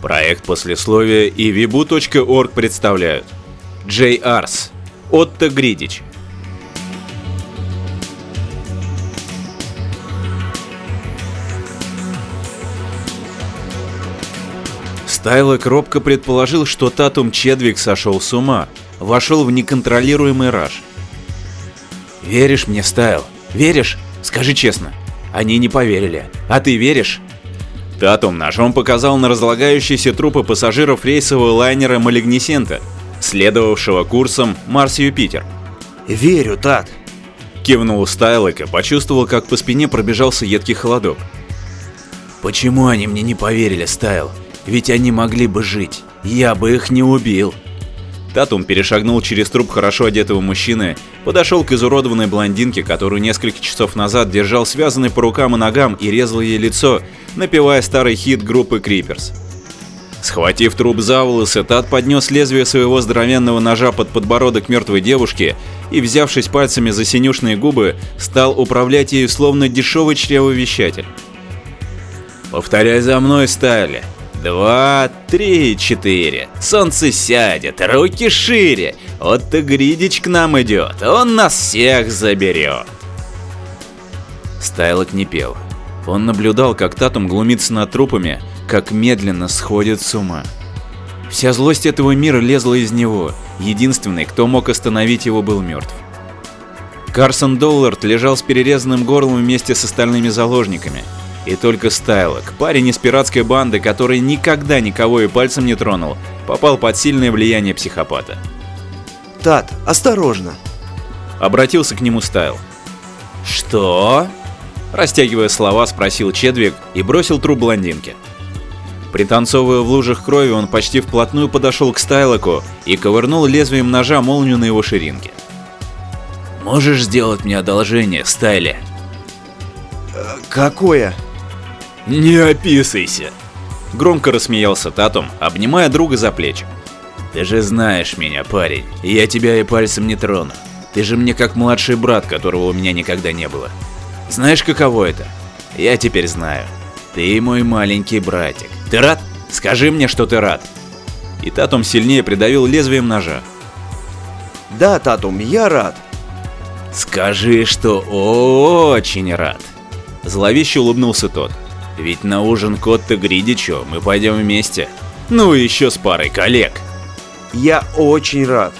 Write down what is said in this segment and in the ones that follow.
Проект послесловия и vibu.org представляют Джей Арс, Отто Гридич. Стайлок робко предположил, что Татум Чедвик сошел с ума, вошел в неконтролируемый раж. «Веришь мне, Стайл? Веришь? Скажи честно». Они не поверили. А ты веришь? Татум ножом показал на разлагающиеся трупы пассажиров рейсового лайнера Малигнисента, следовавшего курсом Марс-Юпитер. «Верю, Тат!» Кивнул Стайлок и почувствовал, как по спине пробежался едкий холодок. «Почему они мне не поверили, Стайл? Ведь они могли бы жить. Я бы их не убил!» Татум перешагнул через труп хорошо одетого мужчины, подошел к изуродованной блондинке, которую несколько часов назад держал связанной по рукам и ногам и резал ей лицо, напевая старый хит группы Creepers. Схватив труп за волосы, Тат поднес лезвие своего здоровенного ножа под подбородок мертвой девушки и, взявшись пальцами за синюшные губы, стал управлять ею словно дешевый чревовещатель. «Повторяй за мной, Стайли!» Два, три, четыре. Солнце сядет, руки шире. Вот ты Гридич к нам идет, он нас всех заберет. Стайлок не пел. Он наблюдал, как Татум глумится над трупами, как медленно сходит с ума. Вся злость этого мира лезла из него, единственный, кто мог остановить его, был мертв. Карсон Доллард лежал с перерезанным горлом вместе с остальными заложниками, и только Стайлок, парень из пиратской банды, который никогда никого и пальцем не тронул, попал под сильное влияние психопата. «Тат, осторожно!» Обратился к нему Стайл. «Что?» Растягивая слова, спросил Чедвик и бросил труп блондинке. Пританцовывая в лужах крови, он почти вплотную подошел к Стайлоку и ковырнул лезвием ножа молнию на его ширинке. «Можешь сделать мне одолжение, Стайле?» «Э, «Какое?» «Не описывайся!» Громко рассмеялся Татум, обнимая друга за плечи. «Ты же знаешь меня, парень, и я тебя и пальцем не трону. Ты же мне как младший брат, которого у меня никогда не было. Знаешь, каково это? Я теперь знаю. Ты мой маленький братик. Ты рад? Скажи мне, что ты рад!» И Татум сильнее придавил лезвием ножа. «Да, Татум, я рад!» «Скажи, что очень рад!» Зловеще улыбнулся тот. Ведь на ужин к Отто Гридичу мы пойдем вместе. Ну и еще с парой коллег. Я очень рад.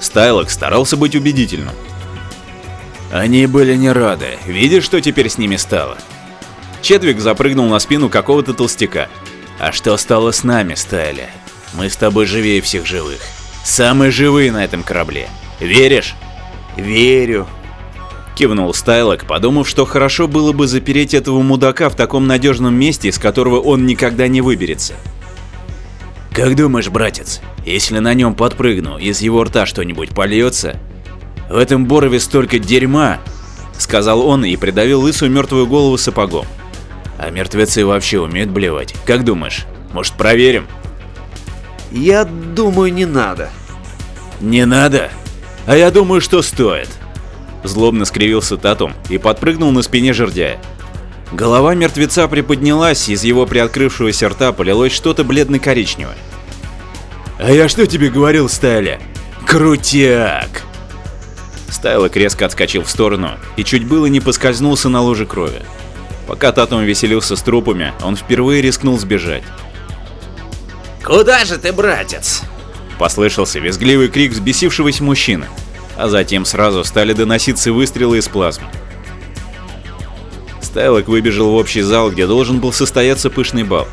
Стайлок старался быть убедительным. Они были не рады. Видишь, что теперь с ними стало? Четвик запрыгнул на спину какого-то толстяка. А что стало с нами, Стайли? Мы с тобой живее всех живых. Самые живые на этом корабле. Веришь? Верю кивнул Стайлок, подумав, что хорошо было бы запереть этого мудака в таком надежном месте, из которого он никогда не выберется. Как думаешь, братец, если на нем подпрыгну, из его рта что-нибудь польется? В этом борове столько дерьма, сказал он и придавил лысую мертвую голову сапогом. А мертвецы вообще умеют блевать. Как думаешь, может проверим? Я думаю, не надо. Не надо? А я думаю, что стоит. Злобно скривился Татум и подпрыгнул на спине жердяя. Голова мертвеца приподнялась, из его приоткрывшегося рта полилось что-то бледно-коричневое. «А я что тебе говорил, Стайля? Крутяк!» Стайлок резко отскочил в сторону и чуть было не поскользнулся на луже крови. Пока Татум веселился с трупами, он впервые рискнул сбежать. «Куда же ты, братец?» Послышался визгливый крик взбесившегося мужчины а затем сразу стали доноситься выстрелы из плазмы. Стайлок выбежал в общий зал, где должен был состояться пышный бал.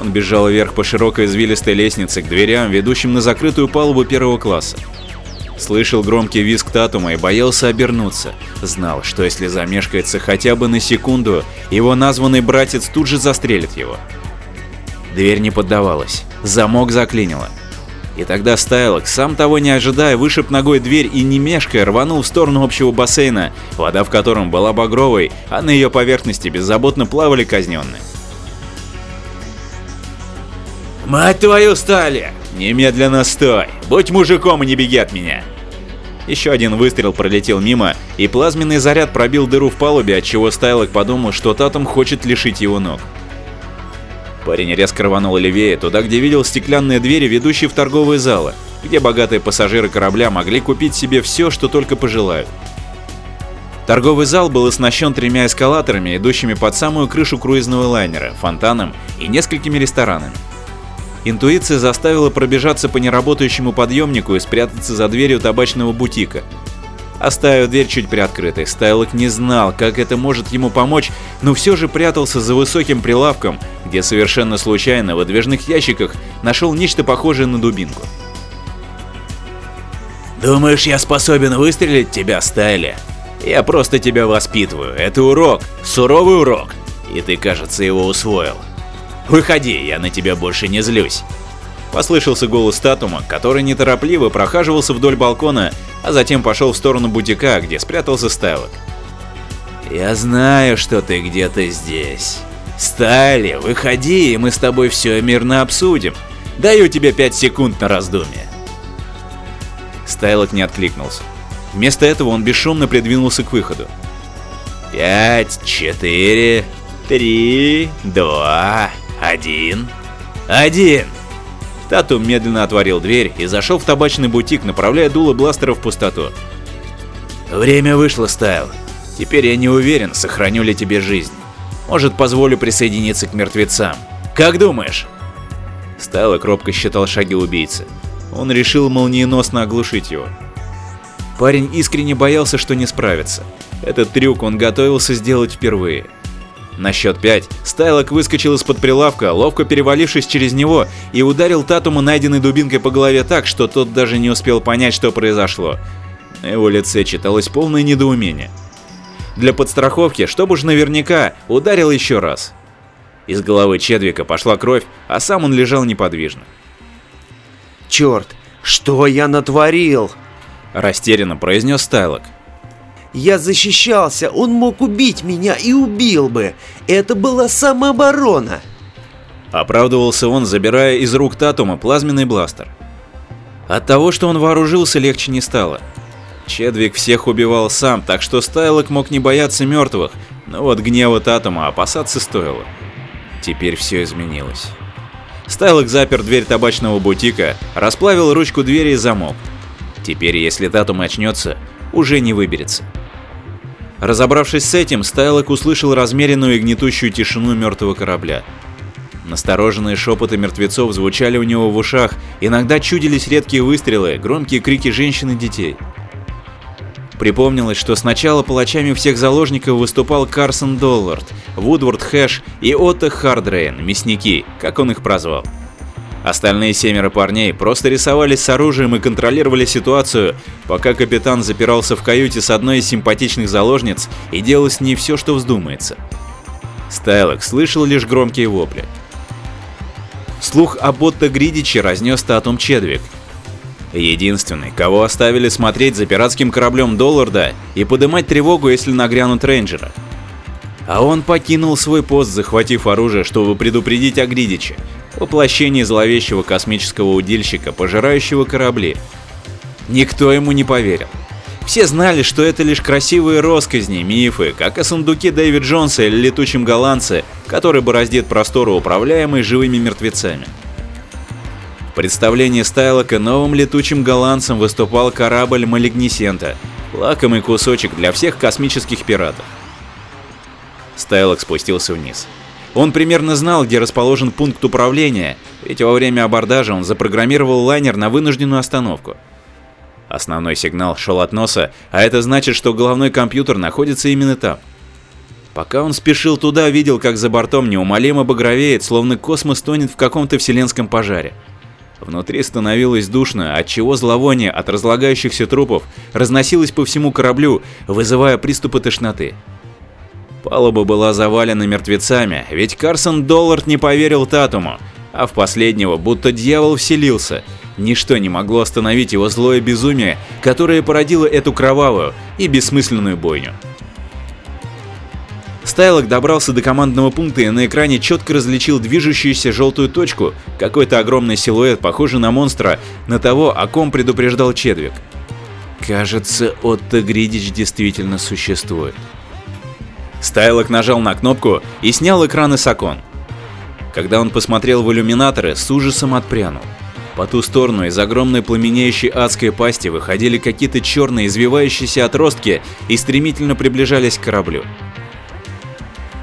Он бежал вверх по широкой извилистой лестнице к дверям, ведущим на закрытую палубу первого класса. Слышал громкий визг Татума и боялся обернуться. Знал, что если замешкается хотя бы на секунду, его названный братец тут же застрелит его. Дверь не поддавалась. Замок заклинило. И тогда Стайлок, сам того не ожидая, вышиб ногой дверь и не мешкая рванул в сторону общего бассейна, вода в котором была багровой, а на ее поверхности беззаботно плавали казненные. «Мать твою, Стали! Немедленно стой! Будь мужиком и не беги от меня!» Еще один выстрел пролетел мимо, и плазменный заряд пробил дыру в палубе, отчего Стайлок подумал, что Татум хочет лишить его ног. Парень резко рванул левее, туда, где видел стеклянные двери, ведущие в торговые залы, где богатые пассажиры корабля могли купить себе все, что только пожелают. Торговый зал был оснащен тремя эскалаторами, идущими под самую крышу круизного лайнера, фонтаном и несколькими ресторанами. Интуиция заставила пробежаться по неработающему подъемнику и спрятаться за дверью табачного бутика. Оставив дверь чуть приоткрытой, Стайлок не знал, как это может ему помочь, но все же прятался за высоким прилавком, где совершенно случайно в выдвижных ящиках нашел нечто похожее на дубинку. «Думаешь, я способен выстрелить тебя, Стайли? Я просто тебя воспитываю. Это урок, суровый урок, и ты, кажется, его усвоил. Выходи, я на тебя больше не злюсь». Послышался голос Татума, который неторопливо прохаживался вдоль балкона, а затем пошел в сторону бутика, где спрятался Стайлок. «Я знаю, что ты где-то здесь. Стайли, выходи, и мы с тобой все мирно обсудим. Даю тебе пять секунд на раздумье». Стайлок не откликнулся. Вместо этого он бесшумно придвинулся к выходу. «Пять, четыре, три, два, один, один!» Тату медленно отворил дверь и зашел в табачный бутик, направляя дуло бластера в пустоту. «Время вышло, Стайл. Теперь я не уверен, сохраню ли тебе жизнь. Может, позволю присоединиться к мертвецам. Как думаешь?» Стайл робко считал шаги убийцы. Он решил молниеносно оглушить его. Парень искренне боялся, что не справится. Этот трюк он готовился сделать впервые. На счет 5 Стайлок выскочил из-под прилавка, ловко перевалившись через него, и ударил Татуму найденной дубинкой по голове так, что тот даже не успел понять, что произошло. На его лице читалось полное недоумение. Для подстраховки, чтобы уж наверняка, ударил еще раз. Из головы Чедвика пошла кровь, а сам он лежал неподвижно. Черт, что я натворил? Растерянно произнес Стайлок. Я защищался, он мог убить меня и убил бы. Это была самооборона. Оправдывался он, забирая из рук Татума плазменный бластер. От того, что он вооружился, легче не стало. Чедвик всех убивал сам, так что Стайлок мог не бояться мертвых, но вот гнева Татума опасаться стоило. Теперь все изменилось. Стайлок запер дверь табачного бутика, расплавил ручку двери и замок. Теперь, если Татум очнется, уже не выберется. Разобравшись с этим, Стайлок услышал размеренную и гнетущую тишину мертвого корабля. Настороженные шепоты мертвецов звучали у него в ушах, иногда чудились редкие выстрелы, громкие крики женщин и детей. Припомнилось, что сначала палачами всех заложников выступал Карсон Доллард, Вудвард Хэш и Отто Хардрейн, мясники, как он их прозвал. Остальные семеро парней просто рисовались с оружием и контролировали ситуацию, пока капитан запирался в каюте с одной из симпатичных заложниц и делал с ней все, что вздумается. Стайлок слышал лишь громкие вопли. Слух об Отто Гридиче разнес Татум Чедвик. Единственный, кого оставили смотреть за пиратским кораблем Долларда и подымать тревогу, если нагрянут рейнджеры. А он покинул свой пост, захватив оружие, чтобы предупредить о Гридиче, воплощении зловещего космического удильщика, пожирающего корабли. Никто ему не поверил. Все знали, что это лишь красивые росказни, мифы, как о сундуке Дэвид Джонса или летучем голландце, который бороздит просторы, управляемые живыми мертвецами. В представлении Стайлока новым летучим голландцем выступал корабль Малигнисента, лакомый кусочек для всех космических пиратов. Стайлок спустился вниз. Он примерно знал, где расположен пункт управления, ведь во время абордажа он запрограммировал лайнер на вынужденную остановку. Основной сигнал шел от носа, а это значит, что головной компьютер находится именно там. Пока он спешил туда, видел, как за бортом неумолимо багровеет, словно космос тонет в каком-то вселенском пожаре. Внутри становилось душно, отчего зловоние от разлагающихся трупов разносилось по всему кораблю, вызывая приступы тошноты. Палуба была завалена мертвецами, ведь Карсон Доллард не поверил Татуму, а в последнего будто дьявол вселился. Ничто не могло остановить его злое безумие, которое породило эту кровавую и бессмысленную бойню. Стайлок добрался до командного пункта и на экране четко различил движущуюся желтую точку, какой-то огромный силуэт, похожий на монстра, на того, о ком предупреждал Чедвик. Кажется, Отто Гридич действительно существует. Стайлок нажал на кнопку и снял экраны с окон. Когда он посмотрел в иллюминаторы, с ужасом отпрянул. По ту сторону из огромной пламенеющей адской пасти выходили какие-то черные извивающиеся отростки и стремительно приближались к кораблю.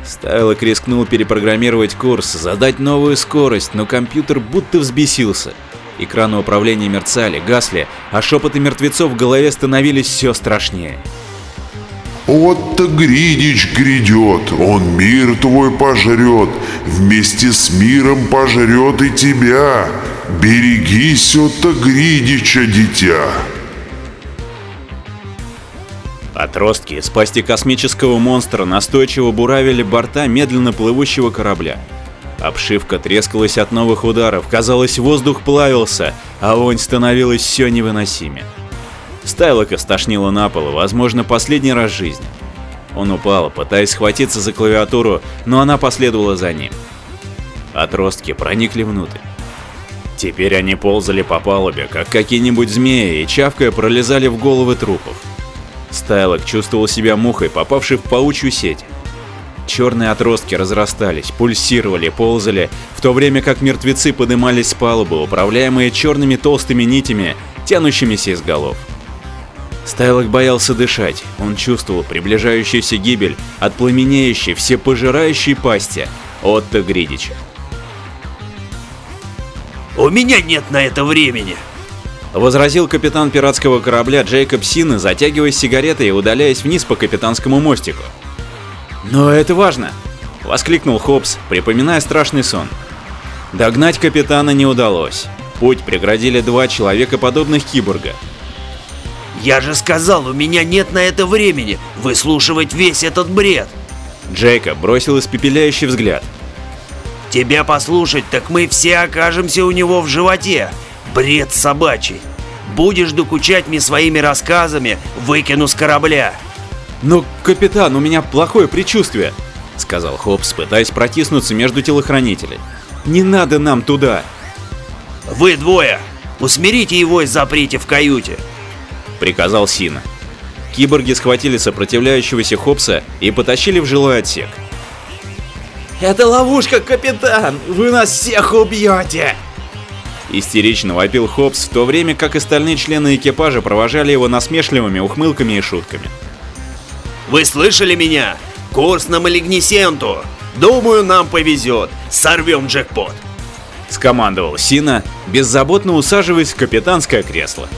Стайлок рискнул перепрограммировать курс, задать новую скорость, но компьютер будто взбесился. Экраны управления мерцали, гасли, а шепоты мертвецов в голове становились все страшнее. Отто Гридич грядет, он мир твой пожрет, вместе с миром пожрет и тебя. Берегись, Отто Гридича, дитя. Отростки из пасти космического монстра настойчиво буравили борта медленно плывущего корабля. Обшивка трескалась от новых ударов, казалось, воздух плавился, а вонь становилась все невыносимее. Стайлока стошнило на пол, возможно, последний раз в жизни. Он упал, пытаясь схватиться за клавиатуру, но она последовала за ним. Отростки проникли внутрь. Теперь они ползали по палубе, как какие-нибудь змеи, и чавкая пролезали в головы трупов. Стайлок чувствовал себя мухой, попавшей в паучью сеть. Черные отростки разрастались, пульсировали, ползали, в то время как мертвецы поднимались с палубы, управляемые черными толстыми нитями, тянущимися из голов. Стайлок боялся дышать, он чувствовал приближающуюся гибель от пламенеющей, всепожирающей пасти Отто Гридича. У меня нет на это времени. Возразил капитан пиратского корабля Джейкоб Сина, затягиваясь сигаретой и удаляясь вниз по капитанскому мостику. «Но это важно!» — воскликнул Хопс, припоминая страшный сон. Догнать капитана не удалось. Путь преградили два человекоподобных киборга. Я же сказал, у меня нет на это времени выслушивать весь этот бред. Джейкоб бросил испепеляющий взгляд. Тебя послушать, так мы все окажемся у него в животе. Бред собачий. Будешь докучать мне своими рассказами, выкину с корабля. «Но, капитан, у меня плохое предчувствие», — сказал Хопс, пытаясь протиснуться между телохранителей. «Не надо нам туда!» «Вы двое! Усмирите его и заприте в каюте!» — приказал Сина. Киборги схватили сопротивляющегося Хопса и потащили в жилой отсек. Это ловушка, капитан! Вы нас всех убьете! Истерично вопил Хопс, в то время как остальные члены экипажа провожали его насмешливыми ухмылками и шутками. Вы слышали меня? Курс на Малигнисенту. Думаю, нам повезет. Сорвем джекпот. Скомандовал Сина, беззаботно усаживаясь в капитанское кресло.